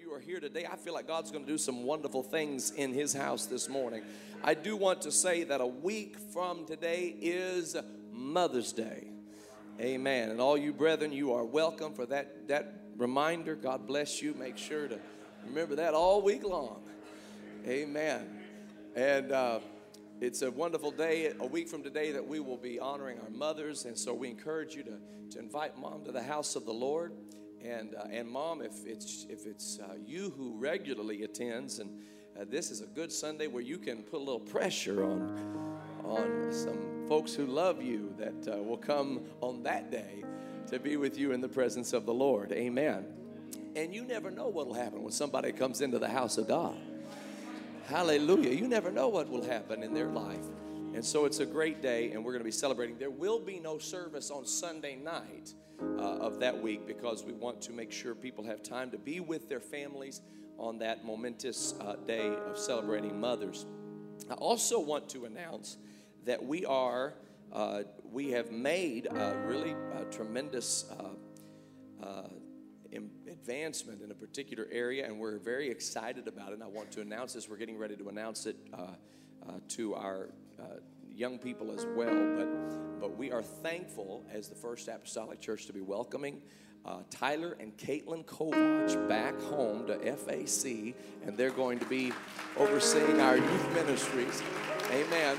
you are here today. I feel like God's going to do some wonderful things in His house this morning. I do want to say that a week from today is Mother's Day. Amen. And all you brethren, you are welcome for that, that reminder. God bless you. Make sure to remember that all week long. Amen. And uh, it's a wonderful day, a week from today, that we will be honoring our mothers. And so we encourage you to, to invite mom to the house of the Lord. And, uh, and mom, if it's, if it's uh, you who regularly attends, and uh, this is a good Sunday where you can put a little pressure on, on some folks who love you that uh, will come on that day to be with you in the presence of the Lord. Amen. And you never know what will happen when somebody comes into the house of God. Hallelujah. You never know what will happen in their life. And so it's a great day, and we're going to be celebrating. There will be no service on Sunday night uh, of that week because we want to make sure people have time to be with their families on that momentous uh, day of celebrating mothers. I also want to announce that we are, uh, we have made a really a tremendous uh, uh, advancement in a particular area, and we're very excited about it. And I want to announce this. We're getting ready to announce it uh, to our young people as well. But, but we are thankful as the First Apostolic Church to be welcoming uh, Tyler and Caitlin Kovach back home to FAC, and they're going to be overseeing our youth ministries. Amen.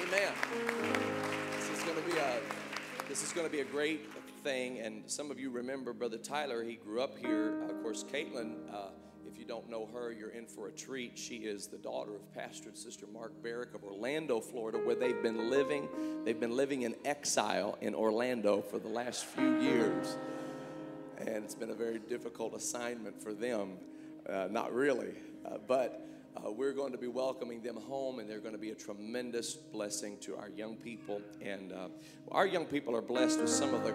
Amen. This is going to be a this is going to be a great thing, and some of you remember Brother Tyler. He grew up here. Of course, Caitlin. Uh, if you don't know her, you're in for a treat. She is the daughter of Pastor and Sister Mark Barrick of Orlando, Florida, where they've been living. They've been living in exile in Orlando for the last few years. And it's been a very difficult assignment for them. Uh, not really, uh, but uh, we're going to be welcoming them home, and they're going to be a tremendous blessing to our young people. And uh, our young people are blessed with some of the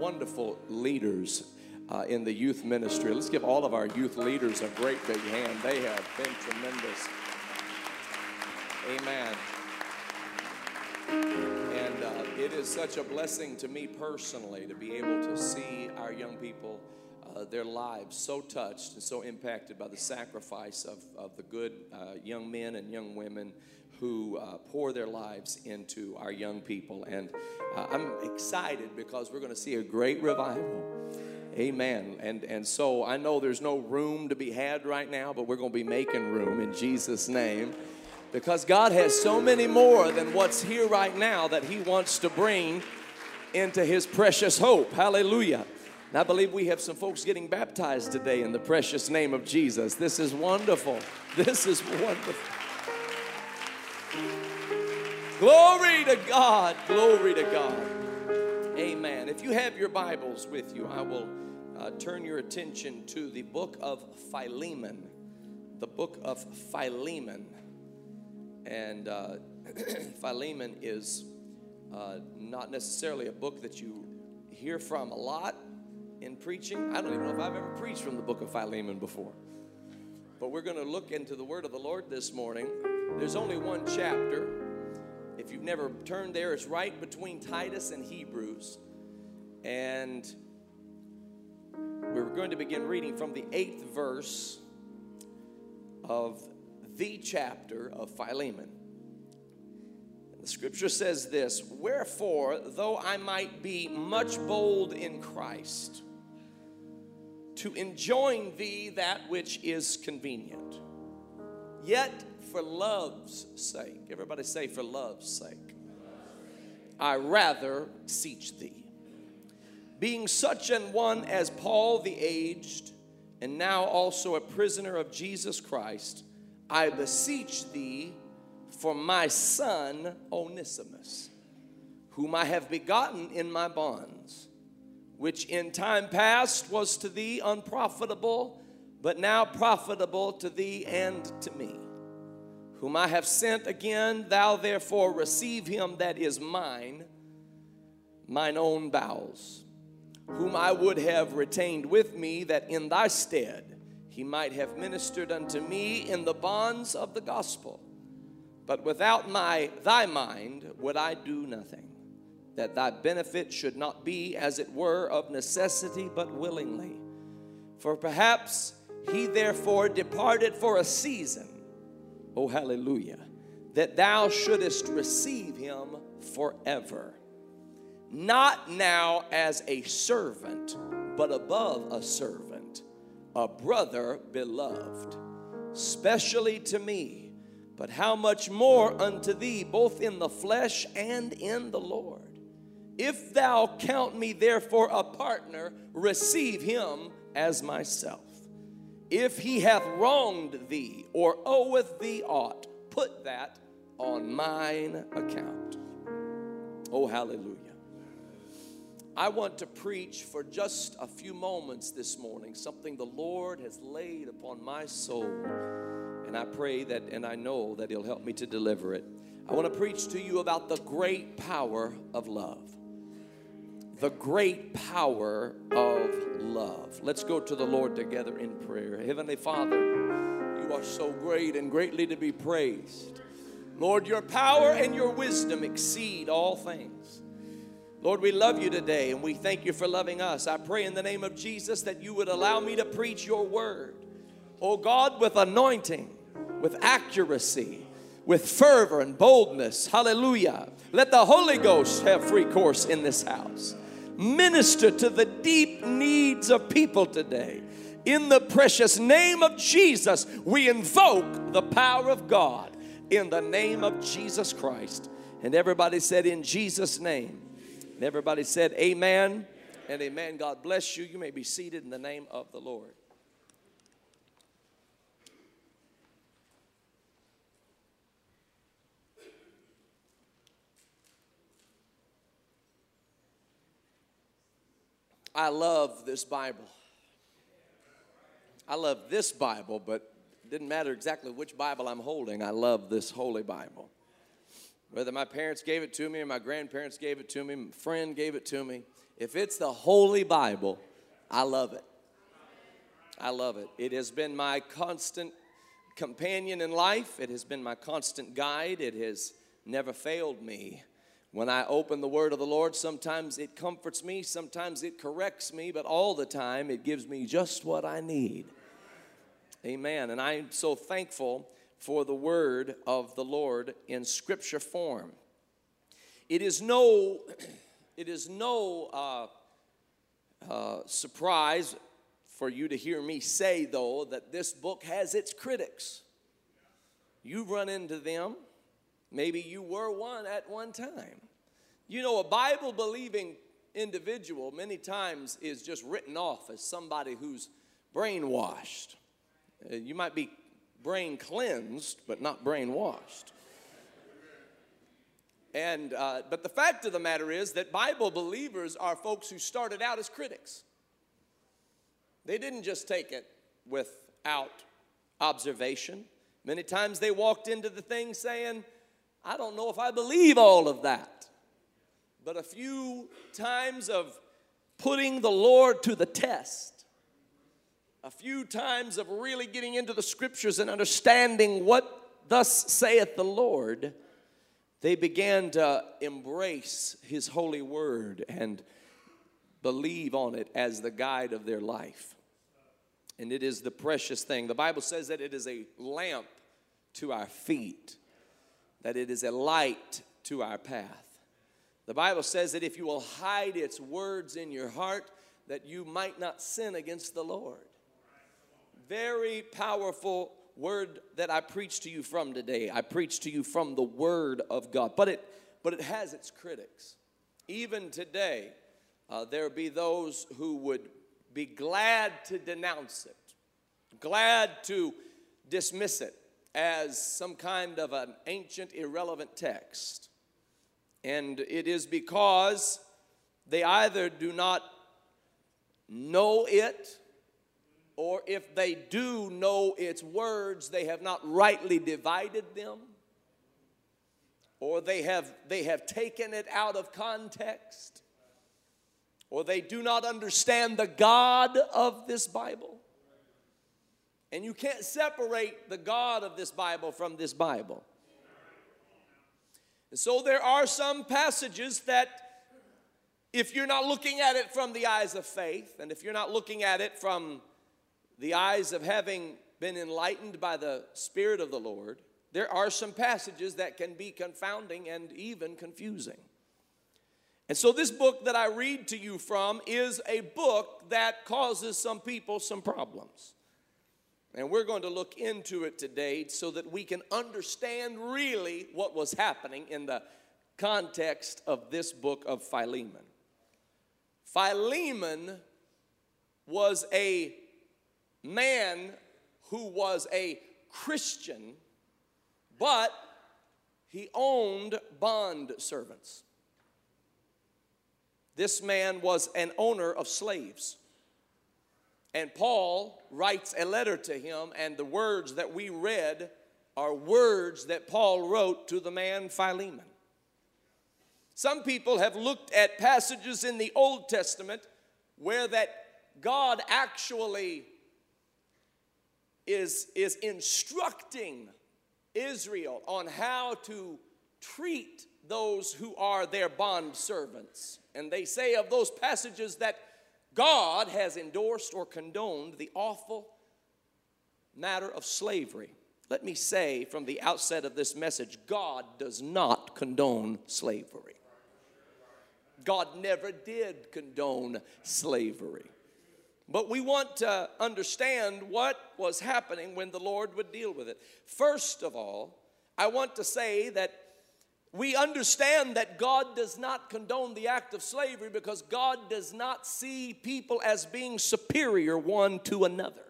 wonderful leaders uh, in the youth ministry. Let's give all of our youth leaders a great big hand. They have been tremendous. Amen. And uh, it is such a blessing to me personally to be able to see our young people, uh, their lives so touched and so impacted by the sacrifice of, of the good uh, young men and young women who uh, pour their lives into our young people. And uh, I'm excited because we're going to see a great revival. Amen. And, and so I know there's no room to be had right now, but we're going to be making room in Jesus' name because God has so many more than what's here right now that He wants to bring into His precious hope. Hallelujah. And I believe we have some folks getting baptized today in the precious name of Jesus. This is wonderful. This is wonderful. Glory to God. Glory to God. Amen. If you have your Bibles with you, I will uh, turn your attention to the book of Philemon. The book of Philemon. And uh, Philemon is uh, not necessarily a book that you hear from a lot in preaching. I don't even know if I've ever preached from the book of Philemon before. But we're going to look into the word of the Lord this morning. There's only one chapter. If you've never turned there, it's right between Titus and Hebrews. And we're going to begin reading from the eighth verse of the chapter of Philemon. The scripture says this Wherefore, though I might be much bold in Christ, to enjoin thee that which is convenient, yet for love's sake, everybody say, for love's sake, I rather seech thee. Being such an one as Paul the aged, and now also a prisoner of Jesus Christ, I beseech thee for my son Onesimus, whom I have begotten in my bonds, which in time past was to thee unprofitable, but now profitable to thee and to me, whom I have sent again, thou therefore receive him that is mine, mine own bowels whom I would have retained with me, that in thy stead he might have ministered unto me in the bonds of the gospel. But without my thy mind would I do nothing. that thy benefit should not be, as it were, of necessity, but willingly. For perhaps he therefore departed for a season. Oh, hallelujah. That thou shouldest receive him forever. Not now as a servant, but above a servant, a brother beloved, specially to me, but how much more unto thee, both in the flesh and in the Lord. If thou count me therefore a partner, receive him as myself. If he hath wronged thee or oweth thee aught, put that on mine account. Oh, hallelujah. I want to preach for just a few moments this morning something the Lord has laid upon my soul. And I pray that, and I know that He'll help me to deliver it. I want to preach to you about the great power of love the great power of love. Let's go to the Lord together in prayer. Heavenly Father, you are so great and greatly to be praised. Lord, your power and your wisdom exceed all things. Lord, we love you today and we thank you for loving us. I pray in the name of Jesus that you would allow me to preach your word. Oh God, with anointing, with accuracy, with fervor and boldness. Hallelujah. Let the Holy Ghost have free course in this house minister to the deep needs of people today. In the precious name of Jesus, we invoke the power of God in the name of Jesus Christ. And everybody said, In Jesus' name. And everybody said, Amen and amen. God bless you. You may be seated in the name of the Lord. I love this Bible. I love this Bible, but it didn't matter exactly which Bible I'm holding. I love this Holy Bible. Whether my parents gave it to me or my grandparents gave it to me, my friend gave it to me, if it's the Holy Bible, I love it. I love it. It has been my constant companion in life, it has been my constant guide, it has never failed me. When I open the word of the Lord, sometimes it comforts me, sometimes it corrects me, but all the time it gives me just what I need. Amen. And I'm so thankful for the word of the Lord in scripture form. It is no, it is no uh, uh, surprise for you to hear me say, though, that this book has its critics. You run into them Maybe you were one at one time. You know, a Bible believing individual many times is just written off as somebody who's brainwashed. Uh, you might be brain cleansed, but not brainwashed. And uh, but the fact of the matter is that Bible believers are folks who started out as critics. They didn't just take it without observation. Many times they walked into the thing saying, I don't know if I believe all of that. But a few times of putting the Lord to the test, a few times of really getting into the scriptures and understanding what thus saith the Lord, they began to embrace His holy word and believe on it as the guide of their life. And it is the precious thing. The Bible says that it is a lamp to our feet that it is a light to our path. The Bible says that if you will hide its words in your heart, that you might not sin against the Lord. Very powerful word that I preach to you from today. I preach to you from the word of God. But it but it has its critics. Even today, uh, there be those who would be glad to denounce it, glad to dismiss it, as some kind of an ancient, irrelevant text. And it is because they either do not know it, or if they do know its words, they have not rightly divided them, or they have, they have taken it out of context, or they do not understand the God of this Bible. And you can't separate the God of this Bible from this Bible. And so there are some passages that if you're not looking at it from the eyes of faith, and if you're not looking at it from the eyes of having been enlightened by the Spirit of the Lord, there are some passages that can be confounding and even confusing. And so, this book that I read to you from is a book that causes some people some problems. And we're going to look into it today so that we can understand really what was happening in the context of this book of Philemon. Philemon was a man who was a Christian, but he owned bond servants. This man was an owner of slaves. And Paul writes a letter to him, and the words that we read are words that Paul wrote to the man Philemon. Some people have looked at passages in the Old Testament where that God actually is, is instructing Israel on how to treat those who are their bond servants. And they say of those passages that God has endorsed or condoned the awful matter of slavery. Let me say from the outset of this message God does not condone slavery. God never did condone slavery. But we want to understand what was happening when the Lord would deal with it. First of all, I want to say that we understand that God does not condone the act of slavery because God does not see people as being superior one to another.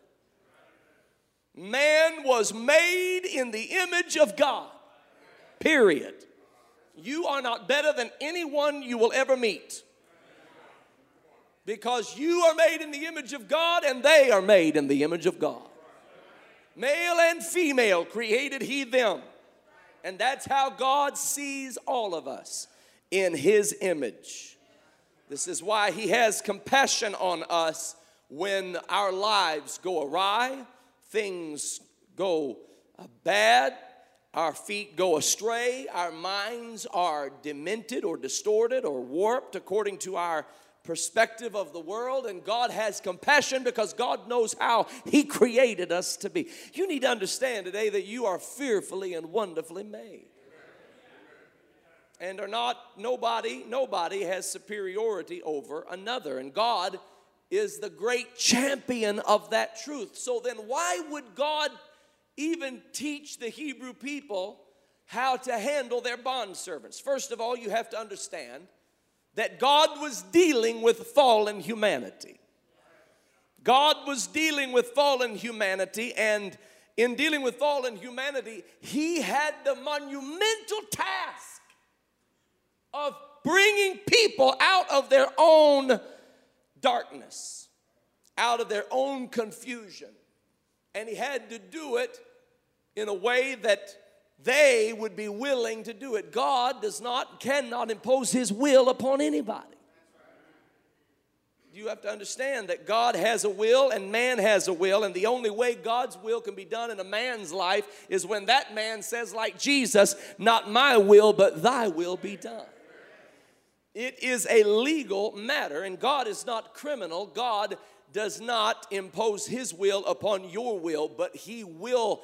Man was made in the image of God, period. You are not better than anyone you will ever meet because you are made in the image of God and they are made in the image of God. Male and female created He them. And that's how God sees all of us in His image. This is why He has compassion on us when our lives go awry, things go uh, bad, our feet go astray, our minds are demented or distorted or warped according to our perspective of the world, and God has compassion because God knows how He created us to be. You need to understand today that you are fearfully and wonderfully made. And are not, nobody, nobody has superiority over another. And God is the great champion of that truth. So then, why would God even teach the Hebrew people how to handle their bond servants? First of all, you have to understand that God was dealing with fallen humanity. God was dealing with fallen humanity, and in dealing with fallen humanity, He had the monumental task of bringing people out of their own darkness, out of their own confusion. And He had to do it in a way that they would be willing to do it. God does not, cannot impose His will upon anybody. You have to understand that God has a will and man has a will, and the only way God's will can be done in a man's life is when that man says, like Jesus, Not my will, but thy will be done. It is a legal matter, and God is not criminal. God does not impose his will upon your will, but he will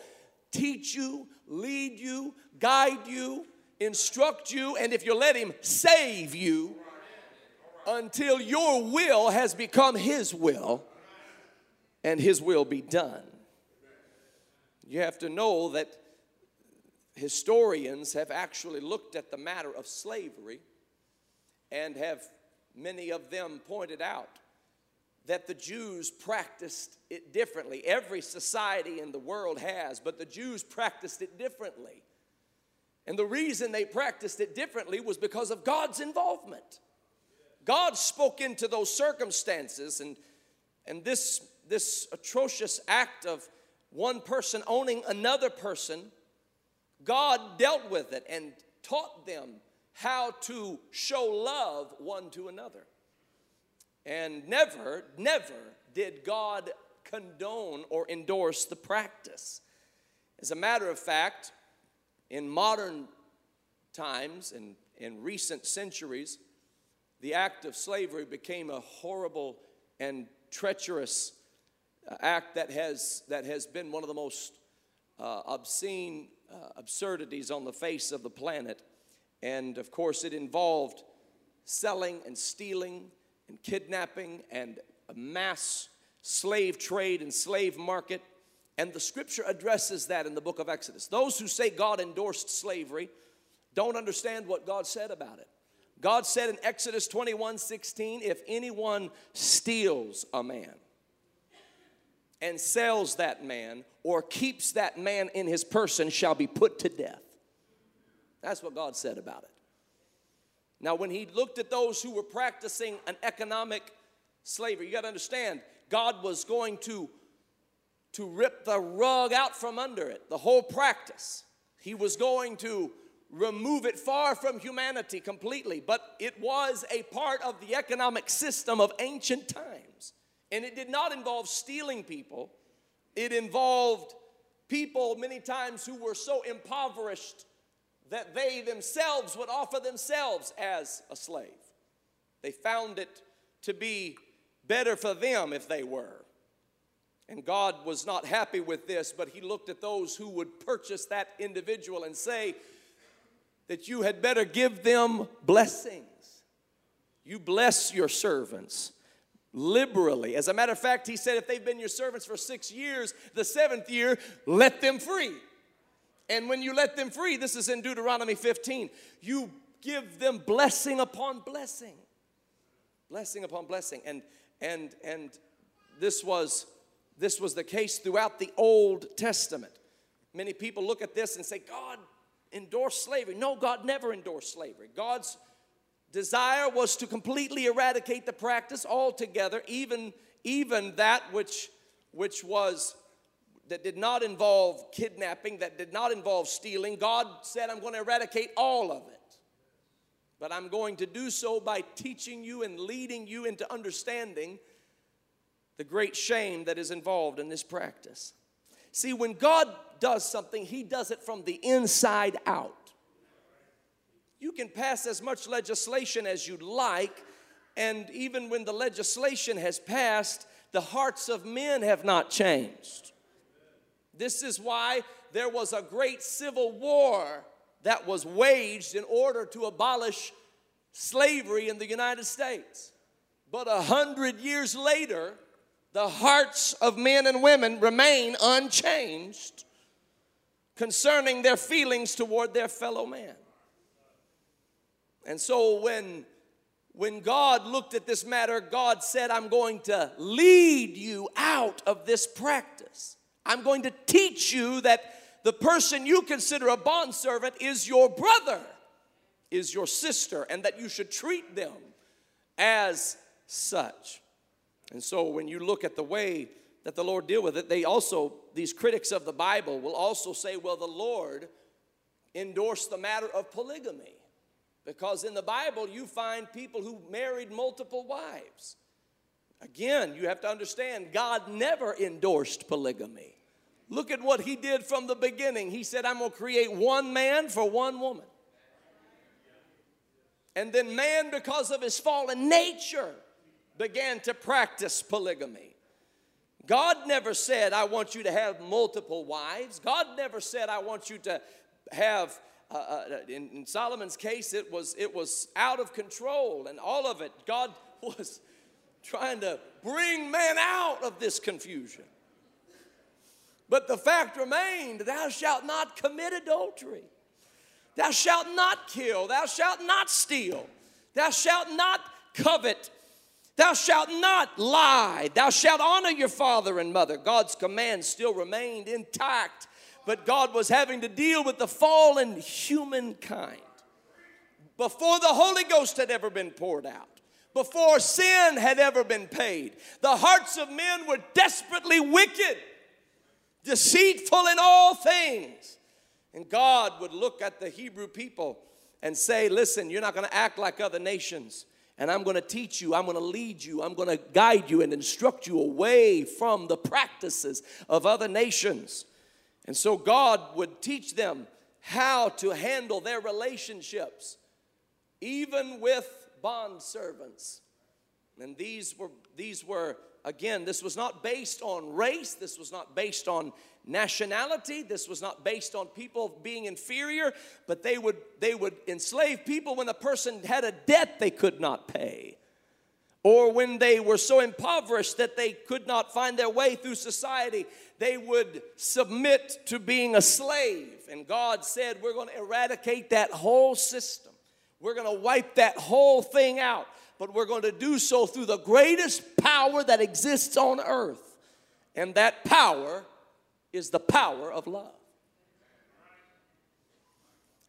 teach you, lead you, guide you, instruct you, and if you let Him, save you until your will has become His will and His will be done. You have to know that historians have actually looked at the matter of slavery and have many of them pointed out that the Jews practiced it differently. Every society in the world has, but the Jews practiced it differently. And the reason they practiced it differently was because of God's involvement. God spoke into those circumstances, and, and this, this atrocious act of one person owning another person, God dealt with it and taught them how to show love one to another. And never, never did God condone or endorse the practice. As a matter of fact, in modern times and in recent centuries, the act of slavery became a horrible and treacherous uh, act that has, that has been one of the most uh, obscene uh, absurdities on the face of the planet. And of course, it involved selling and stealing and kidnapping and a mass slave trade and slave market. And the scripture addresses that in the book of Exodus. Those who say God endorsed slavery don't understand what God said about it. God said in Exodus 21 16, if anyone steals a man and sells that man or keeps that man in his person, shall be put to death. That's what God said about it. Now, when he looked at those who were practicing an economic slavery, you got to understand, God was going to, to rip the rug out from under it, the whole practice. He was going to remove it far from humanity completely, but it was a part of the economic system of ancient times. And it did not involve stealing people, it involved people many times who were so impoverished that they themselves would offer themselves as a slave. They found it to be better for them if they were. And God was not happy with this, but He looked at those who would purchase that individual and say, that you had better give them blessings. You bless your servants liberally. As a matter of fact, he said, if they've been your servants for six years, the seventh year, let them free. And when you let them free, this is in Deuteronomy 15, you give them blessing upon blessing. Blessing upon blessing. And and and this was this was the case throughout the Old Testament. Many people look at this and say, God endorsed slavery. No, God never endorsed slavery. God's desire was to completely eradicate the practice altogether, even, even that which, which was that did not involve kidnapping, that did not involve stealing. God said, I'm going to eradicate all of it. But I'm going to do so by teaching you and leading you into understanding the great shame that is involved in this practice. See, when God does something, He does it from the inside out. You can pass as much legislation as you'd like, and even when the legislation has passed, the hearts of men have not changed. This is why there was a great civil war that was waged in order to abolish slavery in the United States. But a hundred years later, the hearts of men and women remain unchanged concerning their feelings toward their fellow man. And so when when God looked at this matter, God said, I'm going to lead you out of this practice. I'm going to teach you that the person you consider a bondservant is your brother, is your sister, and that you should treat them as such. And so when you look at the way that the Lord deal with it, they also, these critics of the Bible will also say, well, the Lord endorsed the matter of polygamy. Because in the Bible, you find people who married multiple wives. Again, you have to understand, God never endorsed polygamy. Look at what He did from the beginning. He said, I'm going to create one man for one woman. And then man, because of his fallen nature, began to practice polygamy. God never said, I want you to have multiple wives. God never said, I want you to have, uh, uh, in, in Solomon's case, it was, it was out of control and all of it. God was trying to bring man out of this confusion. But the fact remained, thou shalt not commit adultery. Thou shalt not kill. Thou shalt not steal. Thou shalt not covet. Thou shalt not lie. Thou shalt honor your father and mother. God's command still remained intact, but God was having to deal with the fallen humankind. Before the Holy Ghost had ever been poured out, before sin had ever been paid, the hearts of men were desperately wicked, deceitful in all things. And God would look at the Hebrew people and say, Listen, you're not going to act like other nations and I'm going to teach you, I'm going to lead you, I'm going to guide you and instruct you away from the practices of other nations. And so God would teach them how to handle their relationships, even with bond servants. And these were, these were, again, this was not based on race, this was not based on nationality, this was not based on people being inferior, but they would, they would enslave people when a person had a debt they could not pay. Or when they were so impoverished that they could not find their way through society, they would submit to being a slave. And God said, We're going to eradicate that whole system. We're going to wipe that whole thing out but we're going to do so through the greatest power that exists on earth. And that power is the power of love.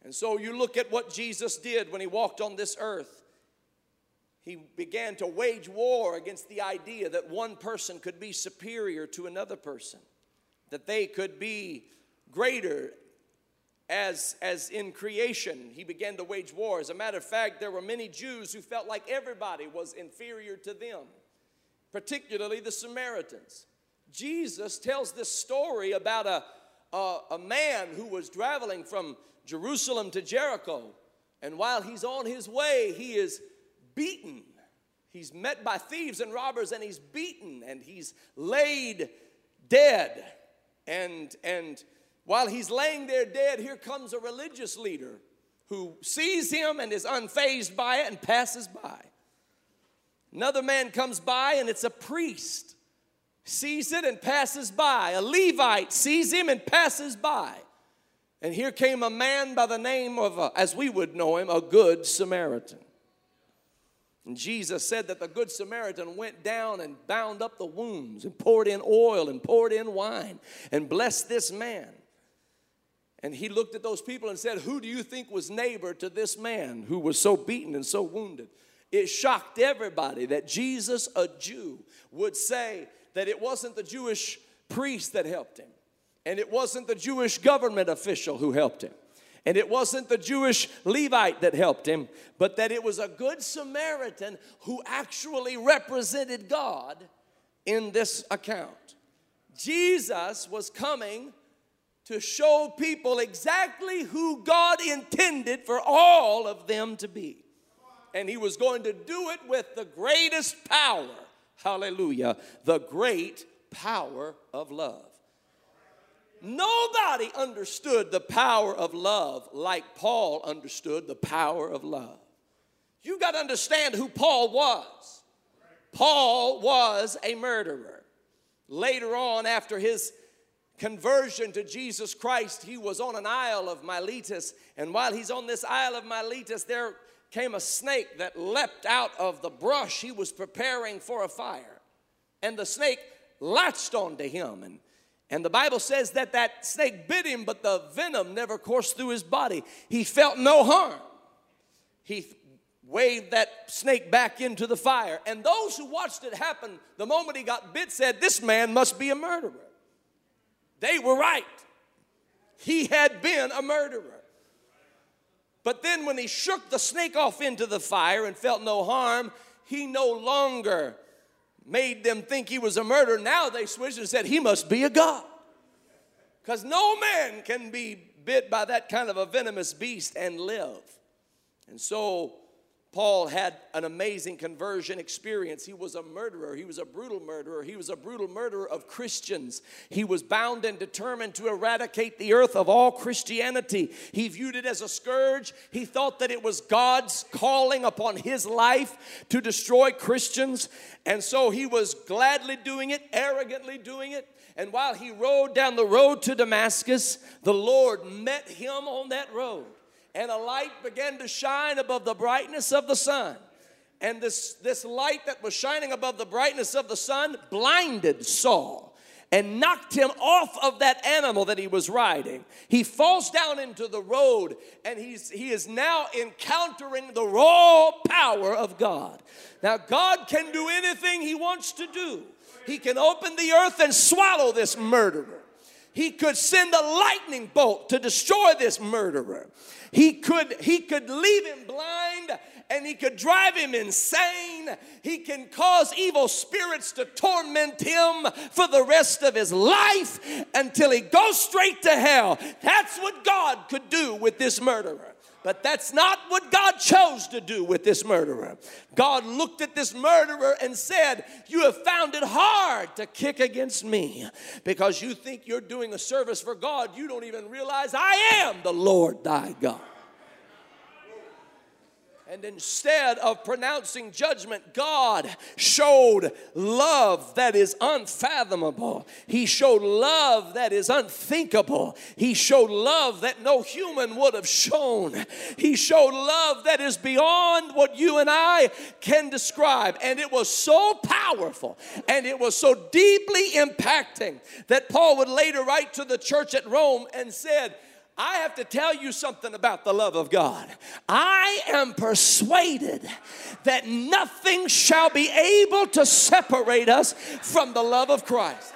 And so you look at what Jesus did when he walked on this earth. He began to wage war against the idea that one person could be superior to another person, that they could be greater as, as in creation, he began to wage war. As a matter of fact, there were many Jews who felt like everybody was inferior to them, particularly the Samaritans. Jesus tells this story about a, a, a man who was traveling from Jerusalem to Jericho. And while he's on his way, he is beaten. He's met by thieves and robbers, and he's beaten and he's laid dead. And, and while he's laying there dead, here comes a religious leader who sees him and is unfazed by it and passes by. Another man comes by and it's a priest, sees it and passes by. A Levite sees him and passes by. And here came a man by the name of, a, as we would know him, a good Samaritan. And Jesus said that the Good Samaritan went down and bound up the wounds and poured in oil and poured in wine and blessed this man. And he looked at those people and said, Who do you think was neighbor to this man who was so beaten and so wounded? It shocked everybody that Jesus, a Jew, would say that it wasn't the Jewish priest that helped him, and it wasn't the Jewish government official who helped him, and it wasn't the Jewish Levite that helped him, but that it was a good Samaritan who actually represented God in this account. Jesus was coming to show people exactly who God intended for all of them to be. And he was going to do it with the greatest power. Hallelujah. The great power of love. Nobody understood the power of love like Paul understood the power of love. You got to understand who Paul was. Paul was a murderer. Later on, after his conversion to Jesus Christ, he was on an isle of Miletus. And while he's on this isle of Miletus, there came a snake that leapt out of the brush. He was preparing for a fire. And the snake latched onto him. And, and the Bible says that that snake bit him, but the venom never coursed through his body. He felt no harm. He waved that snake back into the fire. And those who watched it happen the moment he got bit said, This man must be a murderer. They were right. He had been a murderer. But then, when he shook the snake off into the fire and felt no harm, he no longer made them think he was a murderer. Now they switched and said, He must be a God. Because no man can be bit by that kind of a venomous beast and live. And so Paul had an amazing conversion experience. He was a murderer. He was a brutal murderer. He was a brutal murderer of Christians. He was bound and determined to eradicate the earth of all Christianity. He viewed it as a scourge. He thought that it was God's calling upon his life to destroy Christians. And so he was gladly doing it, arrogantly doing it. And while he rode down the road to Damascus, the Lord met him on that road and a light began to shine above the brightness of the sun. And this, this light that was shining above the brightness of the sun blinded Saul and knocked him off of that animal that he was riding. He falls down into the road and he's, he is now encountering the raw power of God. Now, God can do anything he wants to do, He can open the earth and swallow this murderer. He could send a lightning bolt to destroy this murderer. He could, he could leave him blind and he could drive him insane. He can cause evil spirits to torment him for the rest of his life until he goes straight to hell. That's what God could do with this murderer. But that's not what God chose to do with this murderer. God looked at this murderer and said, You have found it hard to kick against me because you think you're doing a service for God. You don't even realize I am the Lord thy God. And instead of pronouncing judgment, God showed love that is unfathomable. He showed love that is unthinkable. He showed love that no human would have shown. He showed love that is beyond what you and I can describe. And it was so powerful and it was so deeply impacting that Paul would later write to the church at Rome and said, I have to tell you something about the love of God. I am persuaded that nothing shall be able to separate us from the love of Christ.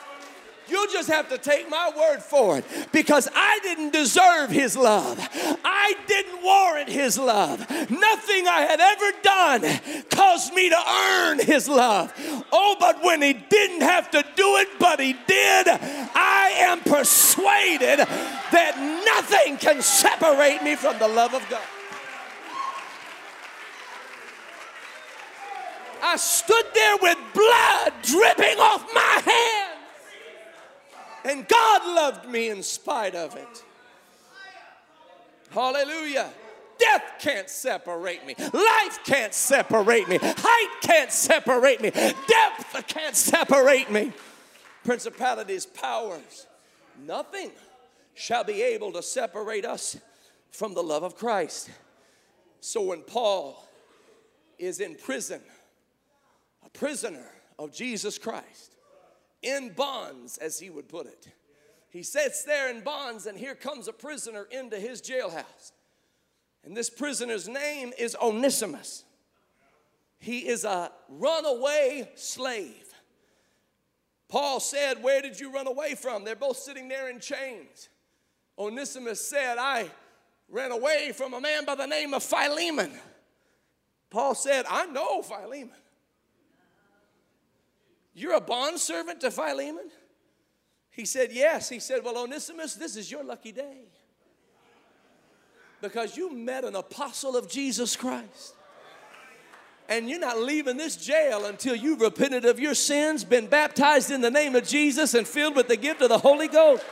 You'll just have to take my word for it because I didn't deserve his love. I didn't warrant his love. Nothing I had ever done caused me to earn his love. Oh, but when he didn't have to do it, but he did, I am persuaded that nothing can separate me from the love of God. I stood there with blood dripping off my hand. And God loved me in spite of it. Hallelujah. Death can't separate me. Life can't separate me. Height can't separate me. Depth can't separate me. Principalities, powers, nothing shall be able to separate us from the love of Christ. So when Paul is in prison, a prisoner of Jesus Christ, in bonds, as he would put it. He sits there in bonds, and here comes a prisoner into his jailhouse. And this prisoner's name is Onesimus. He is a runaway slave. Paul said, Where did you run away from? They're both sitting there in chains. Onesimus said, I ran away from a man by the name of Philemon. Paul said, I know Philemon. You're a bondservant to Philemon? He said, Yes. He said, Well, Onesimus, this is your lucky day. Because you met an apostle of Jesus Christ. And you're not leaving this jail until you've repented of your sins, been baptized in the name of Jesus, and filled with the gift of the Holy Ghost.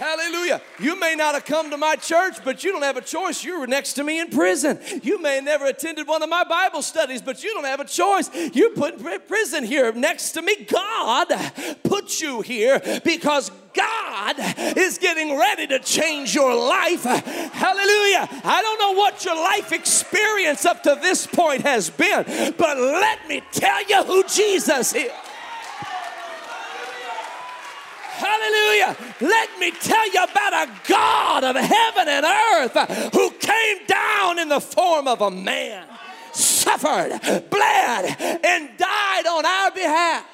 Hallelujah. You may not have come to my church, but you don't have a choice. You were next to me in prison. You may have never attended one of my Bible studies, but you don't have a choice. You put in prison here next to me. God put you here because God is getting ready to change your life. Hallelujah. I don't know what your life experience up to this point has been, but let me tell you who Jesus is. Hallelujah. Let me tell you about a God of heaven and earth who came down in the form of a man, suffered, bled, and died on our behalf.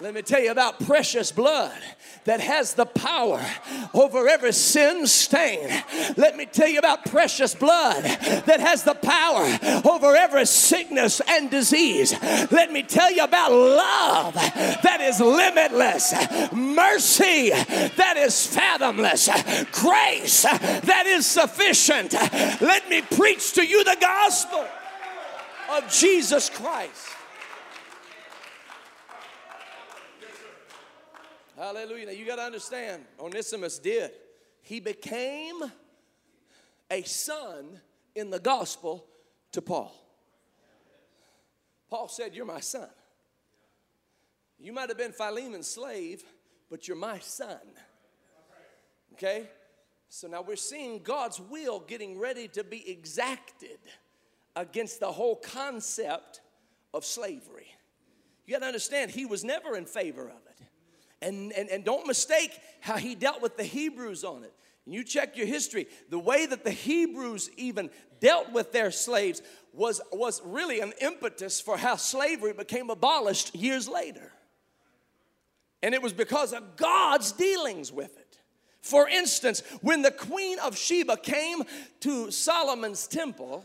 Let me tell you about precious blood that has the power over every sin stain. Let me tell you about precious blood that has the power over every sickness and disease. Let me tell you about love that is limitless, mercy that is fathomless, grace that is sufficient. Let me preach to you the gospel of Jesus Christ. Hallelujah. Now you got to understand, Onesimus did. He became a son in the gospel to Paul. Paul said, You're my son. You might have been Philemon's slave, but you're my son. Okay? So now we're seeing God's will getting ready to be exacted against the whole concept of slavery. You got to understand, he was never in favor of it. And, and, and don't mistake how he dealt with the Hebrews on it. You check your history, the way that the Hebrews even dealt with their slaves was, was really an impetus for how slavery became abolished years later. And it was because of God's dealings with it. For instance, when the queen of Sheba came to Solomon's temple,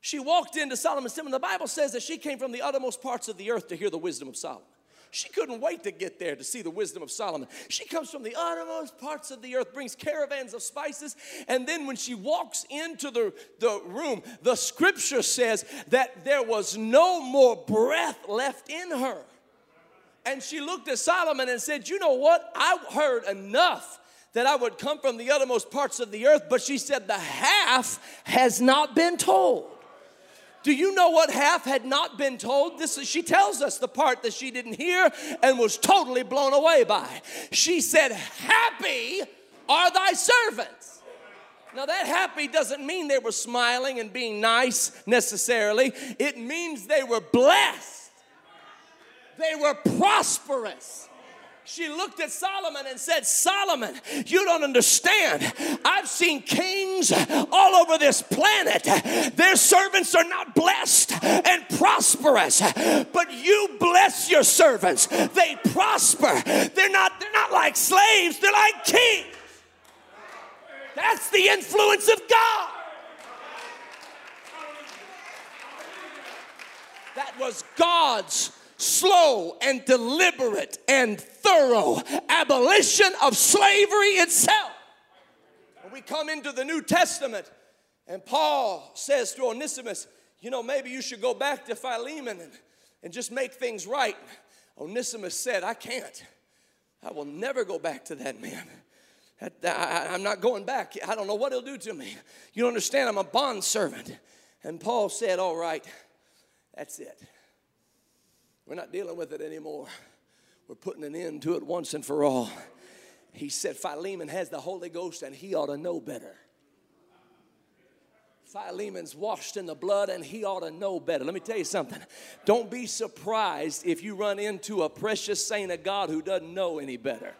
she walked into Solomon's temple. and The Bible says that she came from the uttermost parts of the earth to hear the wisdom of Solomon. She couldn't wait to get there to see the wisdom of Solomon. She comes from the uttermost parts of the earth, brings caravans of spices, and then when she walks into the, the room, the scripture says that there was no more breath left in her. And she looked at Solomon and said, You know what? I heard enough that I would come from the uttermost parts of the earth, but she said, The half has not been told. Do you know what half had not been told? This is, she tells us the part that she didn't hear and was totally blown away by. She said, Happy are thy servants. Now, that happy doesn't mean they were smiling and being nice necessarily, it means they were blessed, they were prosperous she looked at Solomon and said, Solomon, you don't understand. I've seen kings all over this planet. Their servants are not blessed and prosperous, but you bless your servants. They prosper. They're not, they're not like slaves, they're like kings. That's the influence of God. That was God's slow and deliberate and thorough abolition of slavery itself. When we come into the New Testament, and Paul says to Onesimus, You know, maybe you should go back to Philemon and, and just make things right. Onesimus said, I can't. I will never go back to that man. I, am not going back. I don't know what he'll do to me. You don't understand, I'm a bond servant. And Paul said, All right, that's it. We're not dealing with it anymore. We're putting an end to it once and for all. He said, Philemon has the Holy Ghost and he ought to know better. Philemon's washed in the blood and he ought to know better. Let me tell you something. Don't be surprised if you run into a precious saint of God who doesn't know any better.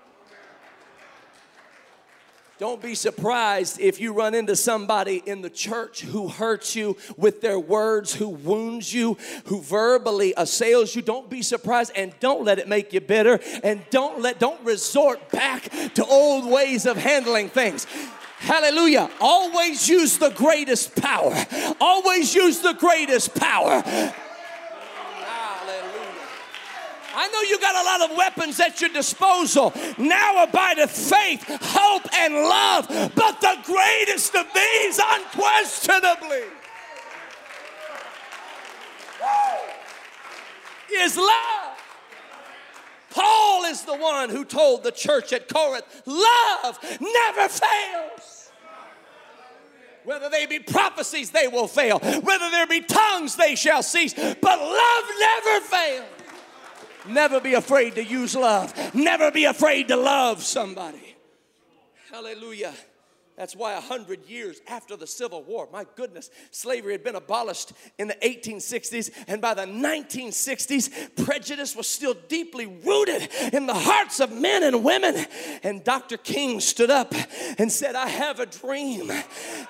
Don't be surprised if you run into somebody in the church who hurts you with their words, who wounds you, who verbally assails you. Don't be surprised and don't let it make you bitter and don't let don't resort back to old ways of handling things. Hallelujah. Always use the greatest power. Always use the greatest power. I know you got a lot of weapons at your disposal. Now abideth faith, hope, and love, but the greatest of these, unquestionably, is love. Paul is the one who told the church at Corinth, love never fails. Whether they be prophecies, they will fail. Whether there be tongues, they shall cease. But love never fails. Never be afraid to use love. Never be afraid to love somebody. Hallelujah. That's why a hundred years after the Civil War, my goodness, slavery had been abolished in the 1860s, and by the 1960s, prejudice was still deeply rooted in the hearts of men and women. And Dr. King stood up and said, I have a dream.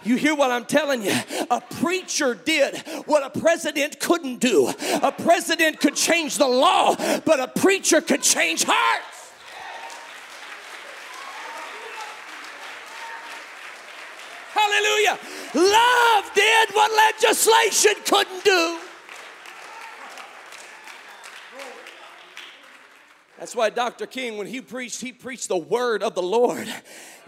You hear what I'm telling you? A preacher did what a president couldn't do. A president could change the law, but a preacher could change hearts. Hallelujah. Love did what legislation couldn't do. That's why Dr. King, when he preached, he preached the word of the Lord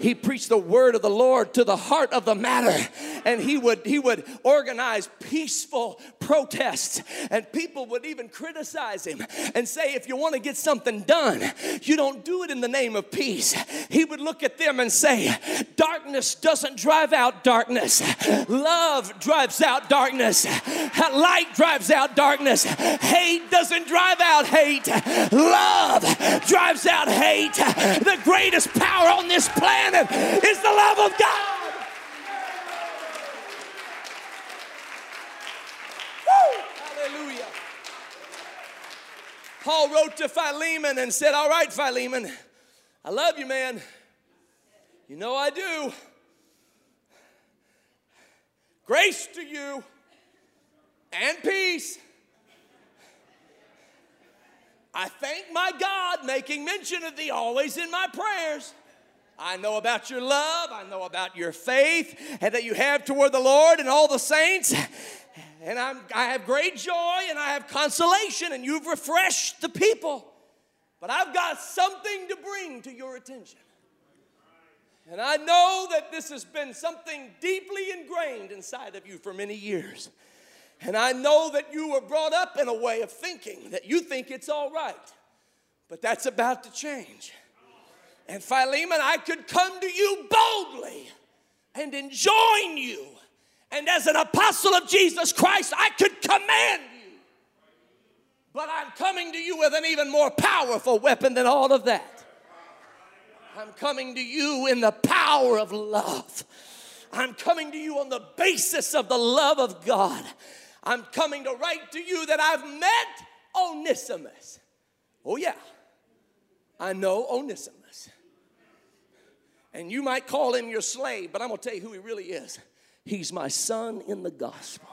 he preached the word of the Lord to the heart of the matter. And he would, he would organize peaceful protests. And people would even criticize him and say, if you want to get something done, you don't do it in the name of peace. He would look at them and say, darkness doesn't drive out darkness. Love drives out darkness. Light drives out darkness. Hate doesn't drive out hate. Love drives out hate. The greatest power on this planet planet is the love of God. Woo! Hallelujah. Paul wrote to Philemon and said, All right, Philemon, I love you, man. You know I do. Grace to you and peace. I thank my God making mention of thee always in my prayers. I know about your love. I know about your faith and that you have toward the Lord and all the saints. And I'm, I have great joy and I have consolation, and you've refreshed the people. But I've got something to bring to your attention. And I know that this has been something deeply ingrained inside of you for many years. And I know that you were brought up in a way of thinking that you think it's all right. But that's about to change. And Philemon, I could come to you boldly and enjoin you. And as an apostle of Jesus Christ, I could command you. But I'm coming to you with an even more powerful weapon than all of that. I'm coming to you in the power of love. I'm coming to you on the basis of the love of God. I'm coming to write to you that I've met Onesimus. Oh, yeah, I know Onesimus. And you might call him your slave, but I'm gonna tell you who he really is. He's my son in the gospel.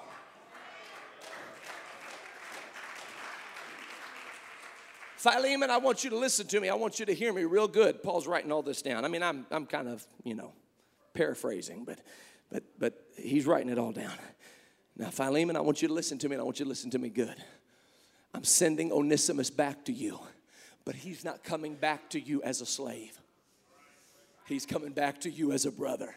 Philemon, I want you to listen to me. I want you to hear me real good. Paul's writing all this down. I mean, I'm, I'm kind of, you know, paraphrasing, but, but, but he's writing it all down. Now, Philemon, I want you to listen to me, and I want you to listen to me good. I'm sending Onesimus back to you, but he's not coming back to you as a slave, he's coming back to you as a brother.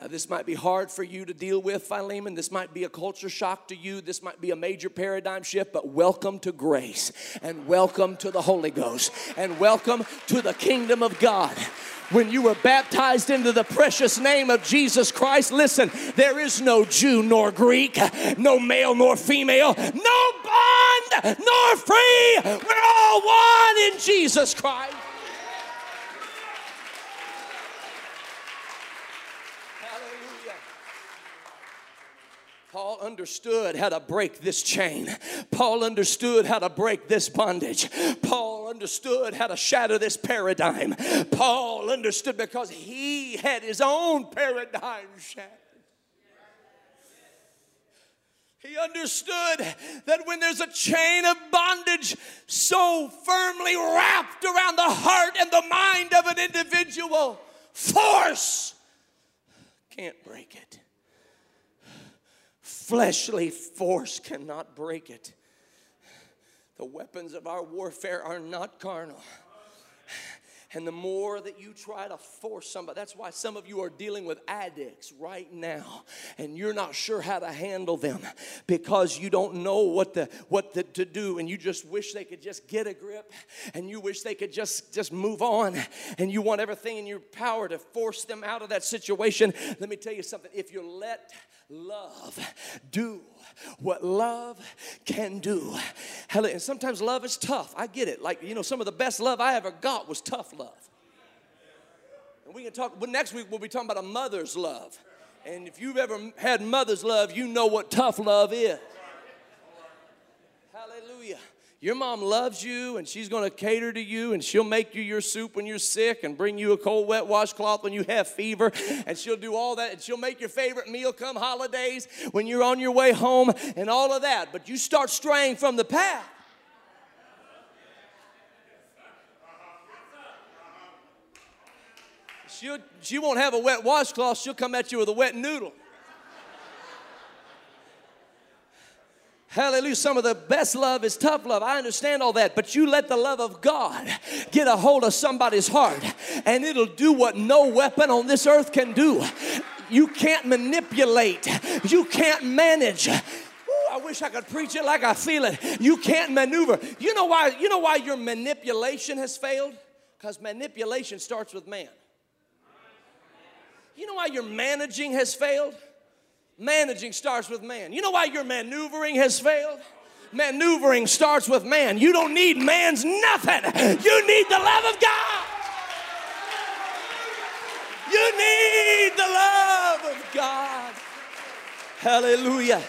Now, this might be hard for you to deal with, Philemon. This might be a culture shock to you. This might be a major paradigm shift, but welcome to grace and welcome to the Holy Ghost and welcome to the kingdom of God when you were baptized into the precious name of Jesus Christ, listen, there is no Jew nor Greek, no male nor female, no bond nor free. We're all one in Jesus Christ. Paul understood how to break this chain. Paul understood how to break this bondage. Paul understood how to shatter this paradigm. Paul understood because he had his own paradigm shattered. He understood that when there's a chain of bondage so firmly wrapped around the heart and the mind of an individual, force can't break it. Fleshly force cannot break it. The weapons of our warfare are not carnal. And the more that you try to force somebody, that's why some of you are dealing with addicts right now, and you're not sure how to handle them because you don't know what the what the, to do, and you just wish they could just get a grip, and you wish they could just just move on, and you want everything in your power to force them out of that situation. Let me tell you something: if you let love do what love can do. And sometimes love is tough. I get it. Like, you know, some of the best love I ever got was tough love. And we can talk, but next week we'll be talking about a mother's love. And if you've ever had mother's love, you know what tough love is. Your mom loves you and she's going to cater to you and she'll make you your soup when you're sick and bring you a cold wet washcloth when you have fever and she'll do all that and she'll make your favorite meal come holidays when you're on your way home and all of that. But you start straying from the path. She'll, she won't have a wet washcloth, she'll come at you with a wet noodle. Hallelujah. Some of the best love is tough love. I understand all that. But you let the love of God get a hold of somebody's heart, and it'll do what no weapon on this earth can do. You can't manipulate, you can't manage. I wish I could preach it like I feel it. You can't maneuver. You know why? You know why your manipulation has failed? Because manipulation starts with man. You know why your managing has failed? Managing starts with man. You know why your maneuvering has failed? Maneuvering starts with man. You don't need man's nothing. You need the love of God. You need the love of God. Hallelujah.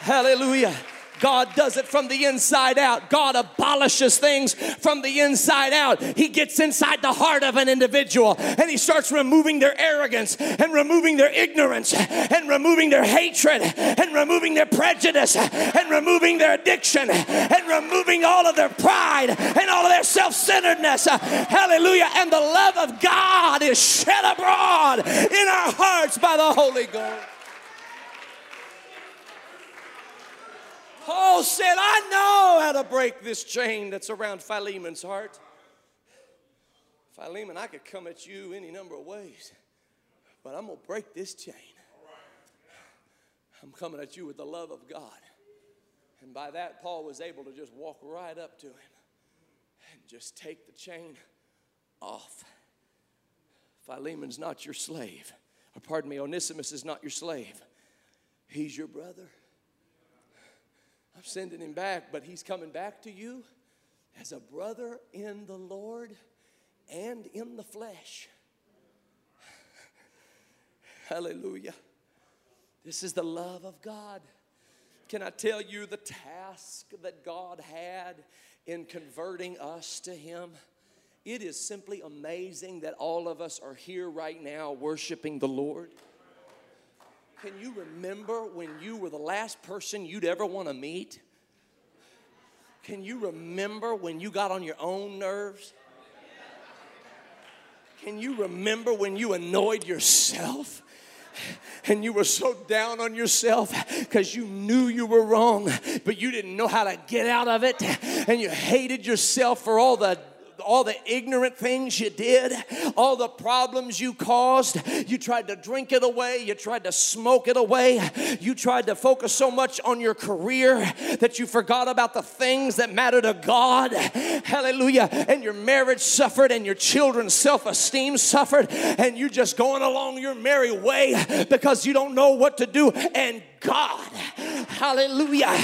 Hallelujah. God does it from the inside out. God abolishes things from the inside out. He gets inside the heart of an individual and He starts removing their arrogance and removing their ignorance and removing their hatred and removing their prejudice and removing their addiction and removing all of their pride and all of their self centeredness. Hallelujah. And the love of God is shed abroad in our hearts by the Holy Ghost. Paul said, I know how gotta break this chain that's around Philemon's heart. Philemon, I could come at you any number of ways, but I'm gonna break this chain. I'm coming at you with the love of God. And by that, Paul was able to just walk right up to him and just take the chain off. Philemon's not your slave. Or pardon me, Onesimus is not your slave. He's your brother. I'm sending him back, but he's coming back to you as a brother in the Lord and in the flesh. Hallelujah. This is the love of God. Can I tell you the task that God had in converting us to Him? It is simply amazing that all of us are here right now worshiping the Lord. Can you remember when you were the last person you'd ever want to meet? Can you remember when you got on your own nerves? Can you remember when you annoyed yourself? and you were so down on yourself because you knew you were wrong, but you didn't know how to get out of it, and you hated yourself for all the all the ignorant things you did, all the problems you caused. You tried to drink it away, you tried to smoke it away, you tried to focus so much on your career that you forgot about the things that matter to God. Hallelujah. And your marriage suffered, and your children's self esteem suffered, and you're just going along your merry way because you don't know what to do. And God, hallelujah,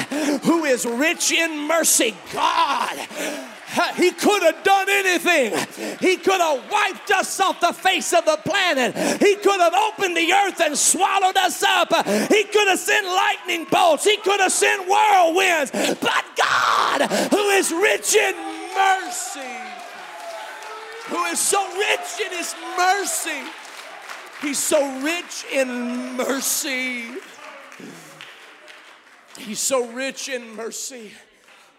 who is rich in mercy, God he could have done anything. He could have wiped us off the face of the planet. He could have opened the earth and swallowed us up. He could have sent lightning bolts. He could have sent whirlwinds. But God, who is rich in mercy, who is so rich in his mercy, he's so rich in mercy. He's so rich in mercy.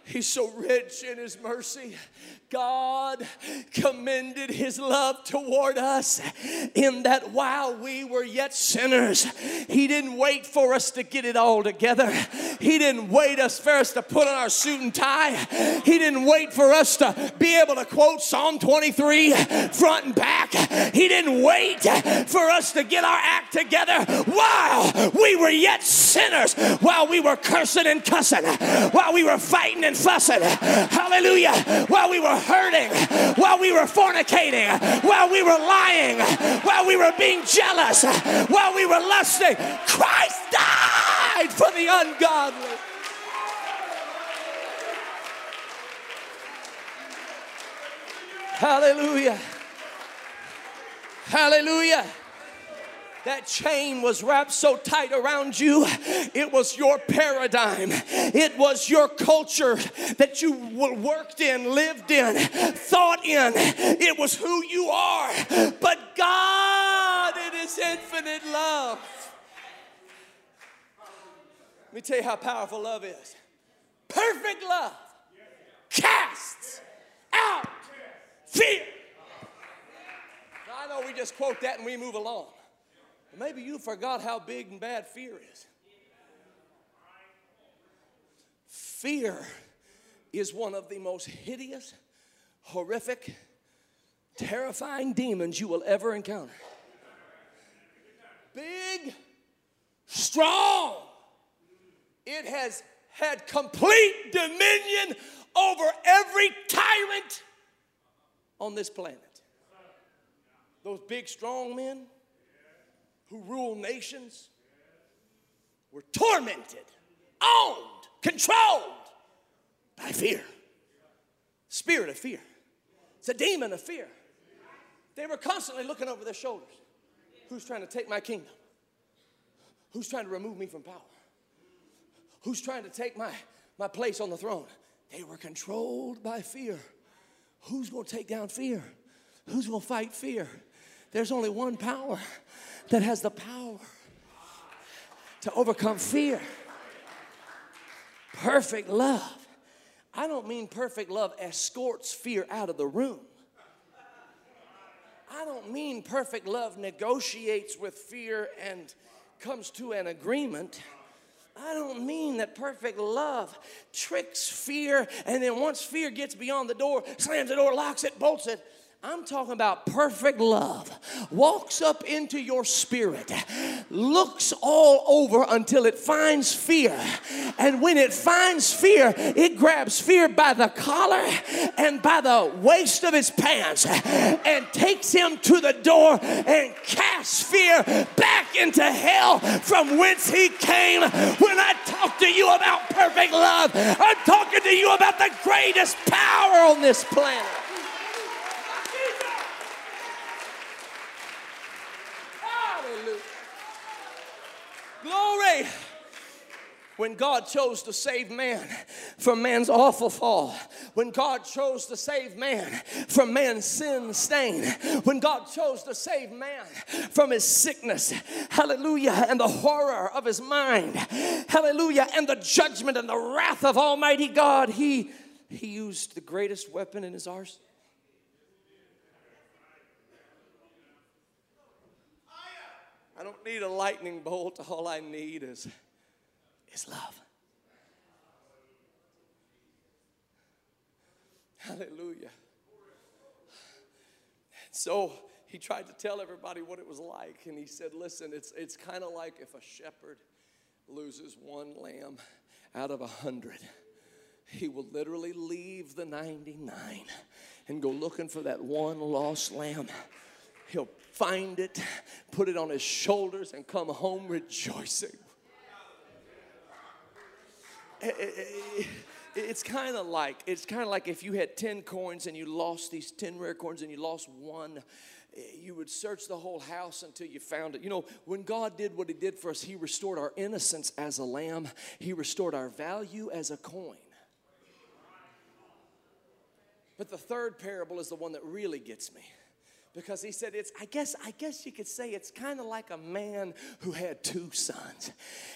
He's so rich in His mercy. God commended His love toward us in that while we were yet sinners, He didn't wait for us to get it all together. He didn't wait us for us to put on our suit and tie. He didn't wait for us to be able to quote Psalm 23 front and back. He didn't wait for us to get our act together while we were yet sinners, while we were cursing and cussing, while we were fighting and fussing. Hallelujah. While we were hurting, while we were fornicating, while we were lying, while we were being jealous, while we were lusting. Christ died for the ungodly. Hallelujah. Hallelujah. That chain was wrapped so tight around you, it was your paradigm. It was your culture that you worked in, lived in, thought in. It was who you are. But God, in His infinite love, let me tell you how powerful love is. Perfect love casts out fear. I know we just quote that and we move along. Maybe you forgot how big and bad fear is. Fear is one of the most hideous, horrific, terrifying demons you will ever encounter. Big, strong. It has had complete dominion over every tyrant on this planet. Those big, strong men who rule nations were tormented, owned, controlled by fear. Spirit of fear. It's a demon of fear. They were constantly looking over their shoulders. Who's trying to take my kingdom? Who's trying to remove me from power? Who's trying to take my, my place on the throne? They were controlled by fear. Who's going to take down fear? Who's going to fight fear? There's only one power that has the power to overcome fear. Perfect love. I don't mean perfect love escorts fear out of the room. I don't mean perfect love negotiates with fear and comes to an agreement. I don't mean that perfect love tricks fear, and then once fear gets beyond the door, slams the door, locks it, bolts it. I'm talking about perfect love. Walks up into your spirit, looks all over until it finds fear. And when it finds fear, it grabs fear by the collar and by the waist of his pants and takes him to the door and casts fear back into hell from whence he came. When I talk to you about perfect love, I'm talking to you about the greatest power on this planet. Glory. When God chose to save man from man's awful fall, when God chose to save man from man's sin stain, when God chose to save man from his sickness, hallelujah, and the horror of his mind, hallelujah, and the judgment and the wrath of Almighty God, he, he used the greatest weapon in his arsenal. I don't need a lightning bolt. All I need is, is love. Hallelujah. So he tried to tell everybody what it was like. And he said, Listen, it's, it's kind of like if a shepherd loses one lamb out of a hundred. He will literally leave the 99 and go looking for that one lost lamb. He'll find it, put it on his shoulders, and come home rejoicing. It's kind of like it's kind of like if you had 10 coins and you lost these 10 rare coins and you lost one you would search the whole house until you found it. You know, when God did what He did for us, He restored our innocence as a lamb, He restored our value as a coin. But the third parable is the one that really gets me because he said it's i guess i guess you could say it's kind of like a man who had two sons.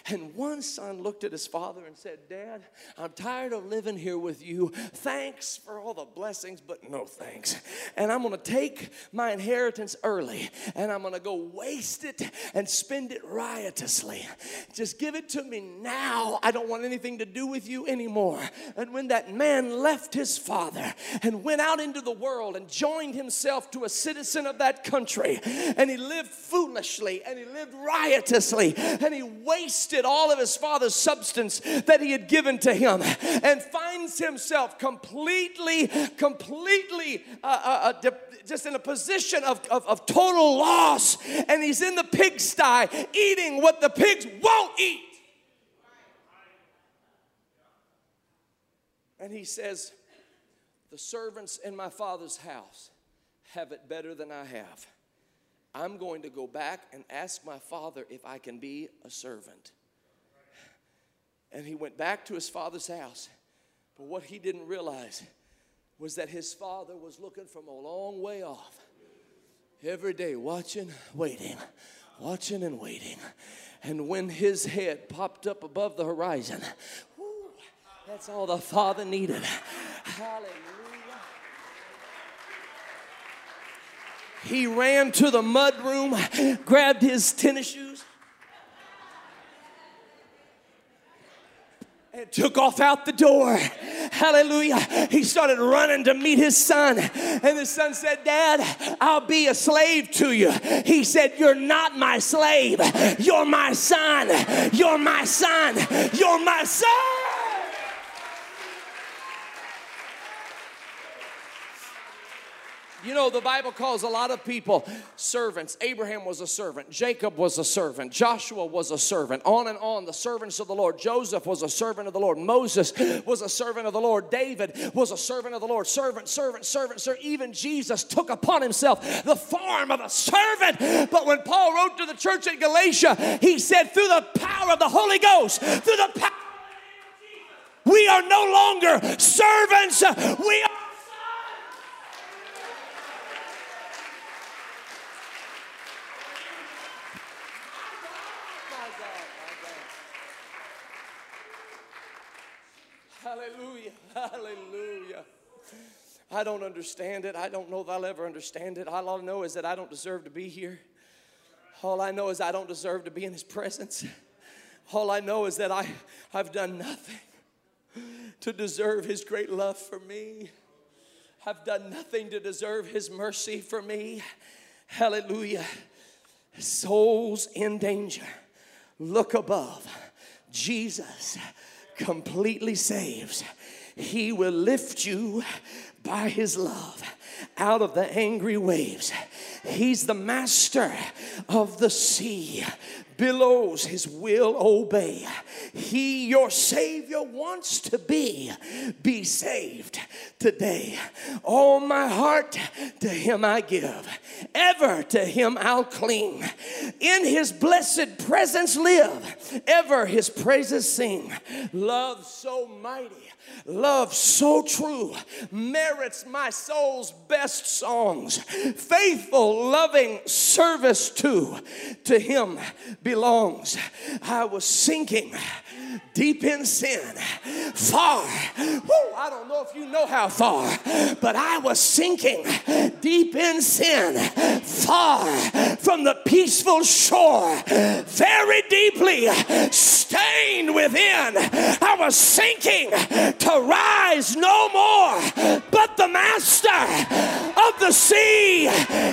And one son looked at his father and said dad i'm tired of living here with you. Thanks for all the blessings but no thanks. And i'm going to take my inheritance early and i'm going to go waste it and spend it riotously. Just give it to me now. I don't want anything to do with you anymore. And when that man left his father and went out into the world and joined himself to a citizen citizen of that country. And he lived foolishly and he lived riotously and he wasted all of his father's substance that he had given to him and finds himself completely, completely uh, uh, uh, just in a position of, of, of total loss. And he's in the pigsty eating what the pigs won't eat. And he says, The servants in my father's house have it better than I have. I'm going to go back and ask my father if I can be a servant. And he went back to his father's house. But what he didn't realize was that his father was looking from a long way off, every day, watching, waiting, watching, and waiting. And when his head popped up above the horizon, whoo, that's all the father needed. Hallelujah. He ran to the mud room, grabbed his tennis shoes, and took off out the door. Hallelujah. He started running to meet his son. And the son said, Dad, I'll be a slave to you. He said, You're not my slave. You're my son. You're my son. You're my son. You know, the Bible calls a lot of people servants. Abraham was a servant. Jacob was a servant. Joshua was a servant. On and on, the servants of the Lord. Joseph was a servant of the Lord. Moses was a servant of the Lord. David was a servant of the Lord. Servant, servant, servant, sir. Even Jesus took upon himself the form of a servant. But when Paul wrote to the church at Galatia, he said, through the power of the Holy Ghost, through the power we are no longer servants. We are Hallelujah. I don't understand it. I don't know if I'll ever understand it. All I know is that I don't deserve to be here. All I know is I don't deserve to be in His presence. All I know is that I, I've done nothing to deserve His great love for me. I've done nothing to deserve His mercy for me. Hallelujah. Souls in danger. Look above. Jesus completely saves. He will lift you by His love out of the angry waves. He's the master of the sea. Billows his will obey. He, your Savior, wants to be. Be saved today. All my heart to him I give. Ever to him I'll cling. In his blessed presence live. Ever his praises sing. Love so mighty Love so true merits my soul's best songs. Faithful, loving service to to him belongs. I was sinking deep in sin, far. Whew, I don't know if you know how far, but I was sinking deep in sin, far from the peaceful shore, very deeply stained within. I was sinking to rise no more, but the master of the sea,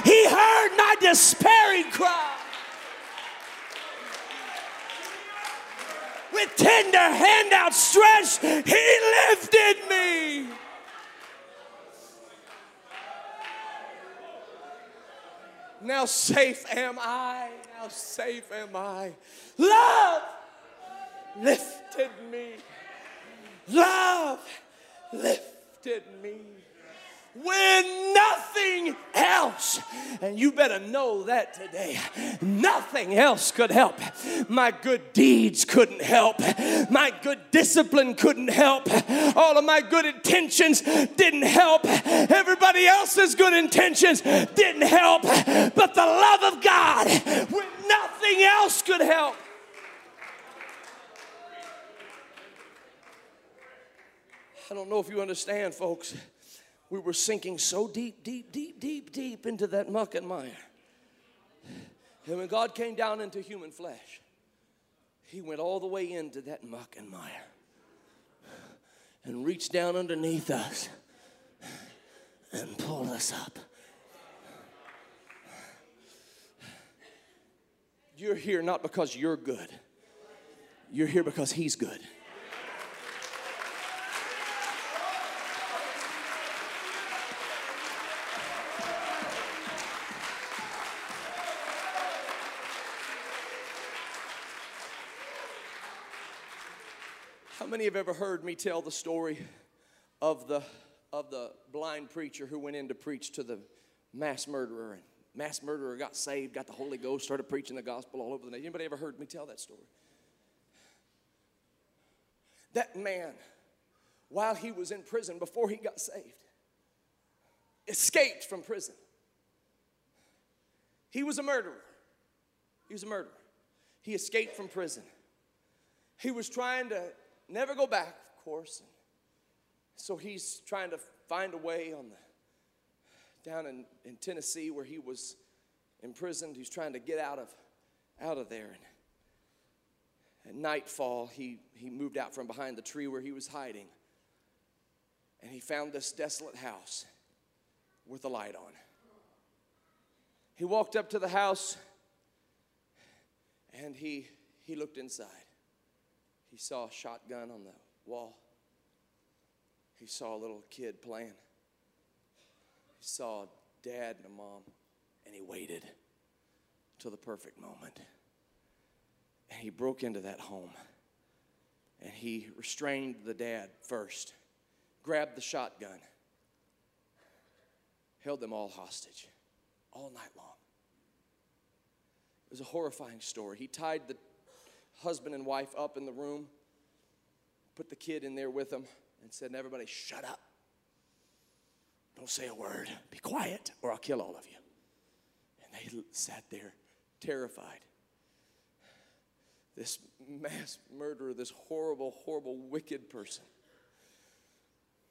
he heard my despairing cry. With tender hand outstretched, he lifted me. Now safe am I, now safe am I. Love lifted me. Love lifted me when nothing else, and you better know that today, nothing else could help. My good deeds couldn't help, my good discipline couldn't help, all of my good intentions didn't help, everybody else's good intentions didn't help, but the love of God, when nothing else could help. I don't know if you understand, folks we were sinking so deep, deep, deep, deep, deep into that muck and mire. And when God came down into human flesh, He went all the way into that muck and mire and reached down underneath us and pulled us up. You're here not because you're good, you're here because He's good. Many have ever heard me tell the story of the, of the blind preacher who went in to preach to the mass murderer? And mass murderer got saved, got the Holy Ghost, started preaching the gospel all over the nation. Anybody ever heard me tell that story? That man, while he was in prison, before he got saved, escaped from prison. He was a murderer. He was a murderer. He escaped from prison. He was trying to never go back, of course. So he's trying to find a way on the down in, in Tennessee where he was imprisoned. He's trying to get out of out of there. And at nightfall, he, he moved out from behind the tree where he was hiding. And he found this desolate house with a light on. He walked up to the house and he, he looked inside. He saw a shotgun on the wall. He saw a little kid playing. He saw a dad and a mom, and he waited till the perfect moment. And he broke into that home. And he restrained the dad first, grabbed the shotgun, held them all hostage all night long. It was a horrifying story. He tied the husband and wife up in the room, put the kid in there with them, and said, Everybody, shut up. Don't say a word. Be quiet, or I'll kill all of you. And they sat there terrified. This mass murderer, this horrible, horrible, wicked person.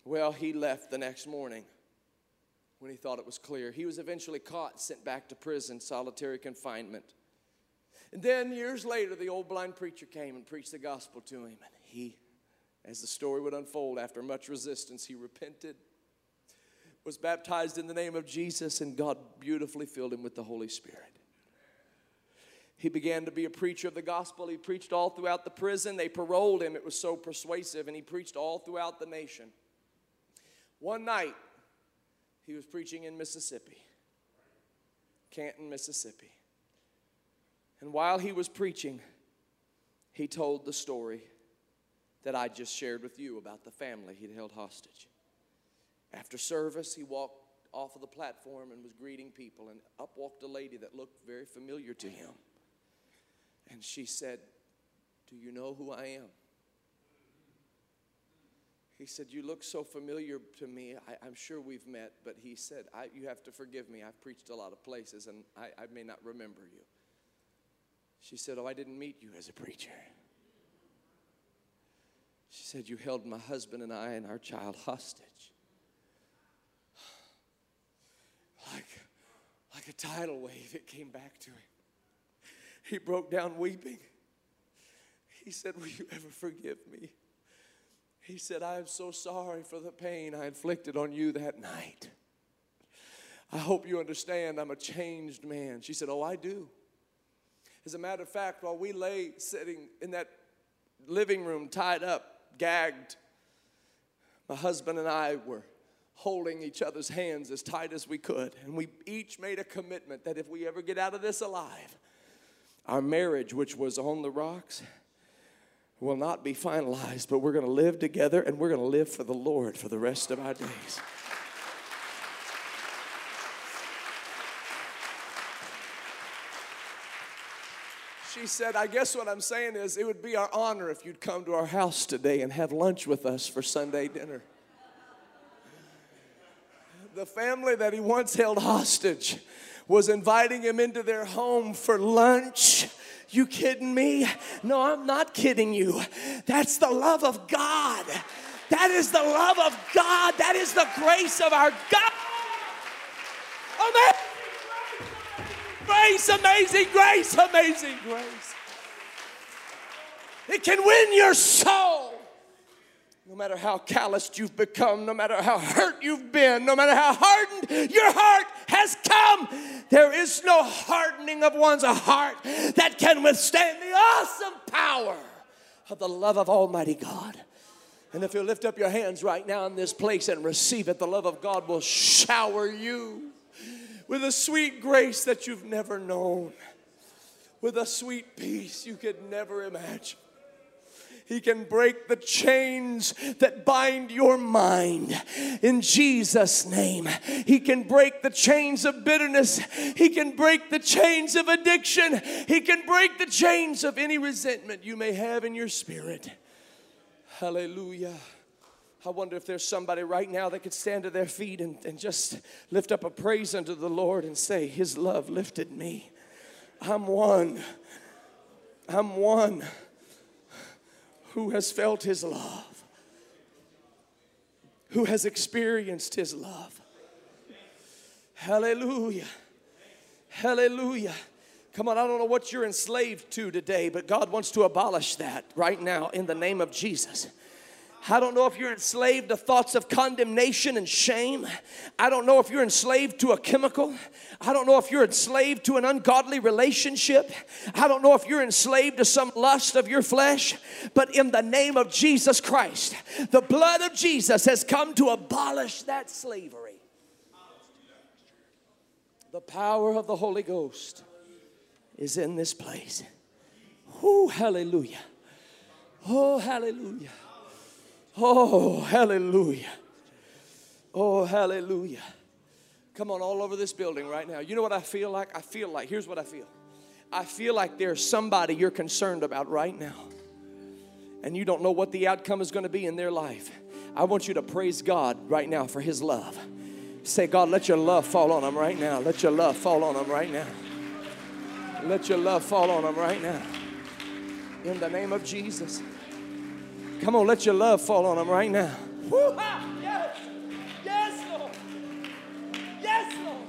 Well, he left the next morning when he thought it was clear. He was eventually caught, sent back to prison, solitary confinement. And then years later, the old blind preacher came and preached the gospel to him. And he, as the story would unfold, after much resistance, he repented, was baptized in the name of Jesus, and God beautifully filled him with the Holy Spirit. He began to be a preacher of the gospel. He preached all throughout the prison. They paroled him, it was so persuasive, and he preached all throughout the nation. One night, he was preaching in Mississippi, Canton, Mississippi. And while he was preaching, he told the story that I just shared with you about the family he'd held hostage. After service, he walked off of the platform and was greeting people, and up walked a lady that looked very familiar to him. And she said, Do you know who I am? He said, You look so familiar to me. I, am sure we've met, but he said, You have to forgive me. I've preached a lot of places and I, I may not remember you. She said, Oh, I didn't meet you as a preacher. She said, You held my husband and I and our child hostage. Like, like a tidal wave, it came back to him. He broke down weeping. He said, Will you ever forgive me? He said, I am so sorry for the pain I inflicted on you that night. I hope you understand I'm a changed man. She said, Oh, I do. As a matter of fact, while we lay sitting in that living room, tied up, gagged, my husband and I were holding each other's hands as tight as we could. And we each made a commitment that if we ever get out of this alive, our marriage, which was on the rocks, will not be finalized, but we're going to live together and we're going to live for the Lord for the rest of our days. She said, I guess what I'm saying is it would be our honor if you'd come to our house today and have lunch with us for Sunday dinner. The family that he once held hostage was inviting him into their home for lunch. You kidding me? No, I'm not kidding you. That's the love of God. That is the love of God. That is the grace of our God. Amen. Grace, amazing grace, amazing grace. It can win your soul. No matter how calloused you've become, no matter how hurt you've been, no matter how hardened your heart has come, there is no hardening of one's heart that can withstand the awesome power of the love of Almighty God. And if you lift up your hands right now in this place and receive it, the love of God will shower you with a sweet grace that you've never known, with a sweet peace you could never imagine. He can break the chains that bind your mind in Jesus' name. He can break the chains of bitterness. He can break the chains of addiction. He can break the chains of any resentment you may have in your spirit. Hallelujah. I wonder if there's somebody right now that could stand to their feet and, and just lift up a praise unto the Lord and say, His love lifted me. I'm one. I'm one who has felt His love, who has experienced His love. Hallelujah. Hallelujah. Come on, I don't know what you're enslaved to today, but God wants to abolish that right now in the name of Jesus. I don't know if you're enslaved to thoughts of condemnation and shame. I don't know if you're enslaved to a chemical. I don't know if you're enslaved to an ungodly relationship. I don't know if you're enslaved to some lust of your flesh. But in the name of Jesus Christ, the blood of Jesus has come to abolish that slavery. The power of the Holy Ghost is in this place. Oh, hallelujah. Oh, hallelujah. Oh, hallelujah. Oh, hallelujah. Come on, all over this building right now. You know what I feel like? I feel like, here's what I feel I feel like there's somebody you're concerned about right now, and you don't know what the outcome is going to be in their life. I want you to praise God right now for His love. Say, God, let your love fall on them right now. Let your love fall on them right now. Let your love fall on them right now. In the name of Jesus. Come on, let your love fall on them right now. Yes. Yes, Lord. Yes, Lord.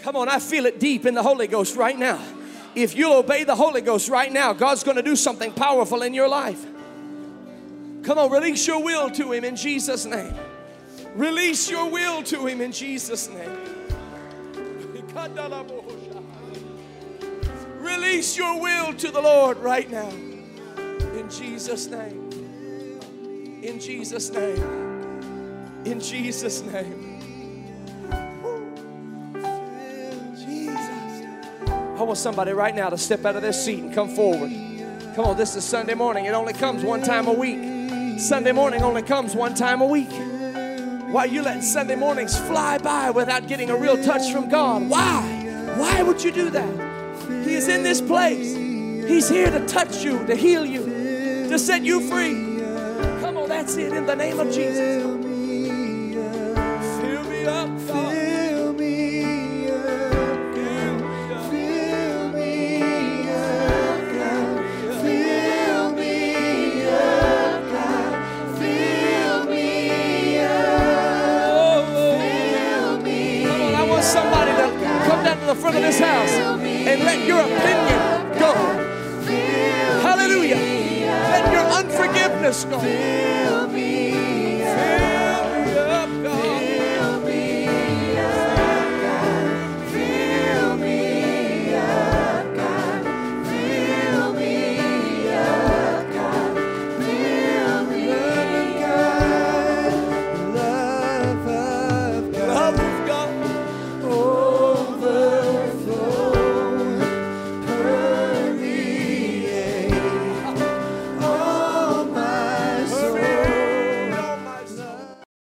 Come on, I feel it deep in the Holy Ghost right now. If you'll obey the Holy Ghost right now, God's going to do something powerful in your life. Come on, release your will to Him in Jesus' name. Release your will to Him in Jesus' name. Release your will to the Lord right now. In Jesus' name. In Jesus' name. In Jesus' name. Jesus. I want somebody right now to step out of their seat and come forward. Come on, this is Sunday morning. It only comes one time a week. Sunday morning only comes one time a week. Why are you letting Sunday mornings fly by without getting a real touch from God? Why? Why would you do that? He is in this place. He's here to touch you, to heal you, to set you free. That's it in the name of Jesus. Fill me up, God. Come on, I want somebody to come down to the front of this house and let your opinion go. Hallelujah. Let your unforgiveness go.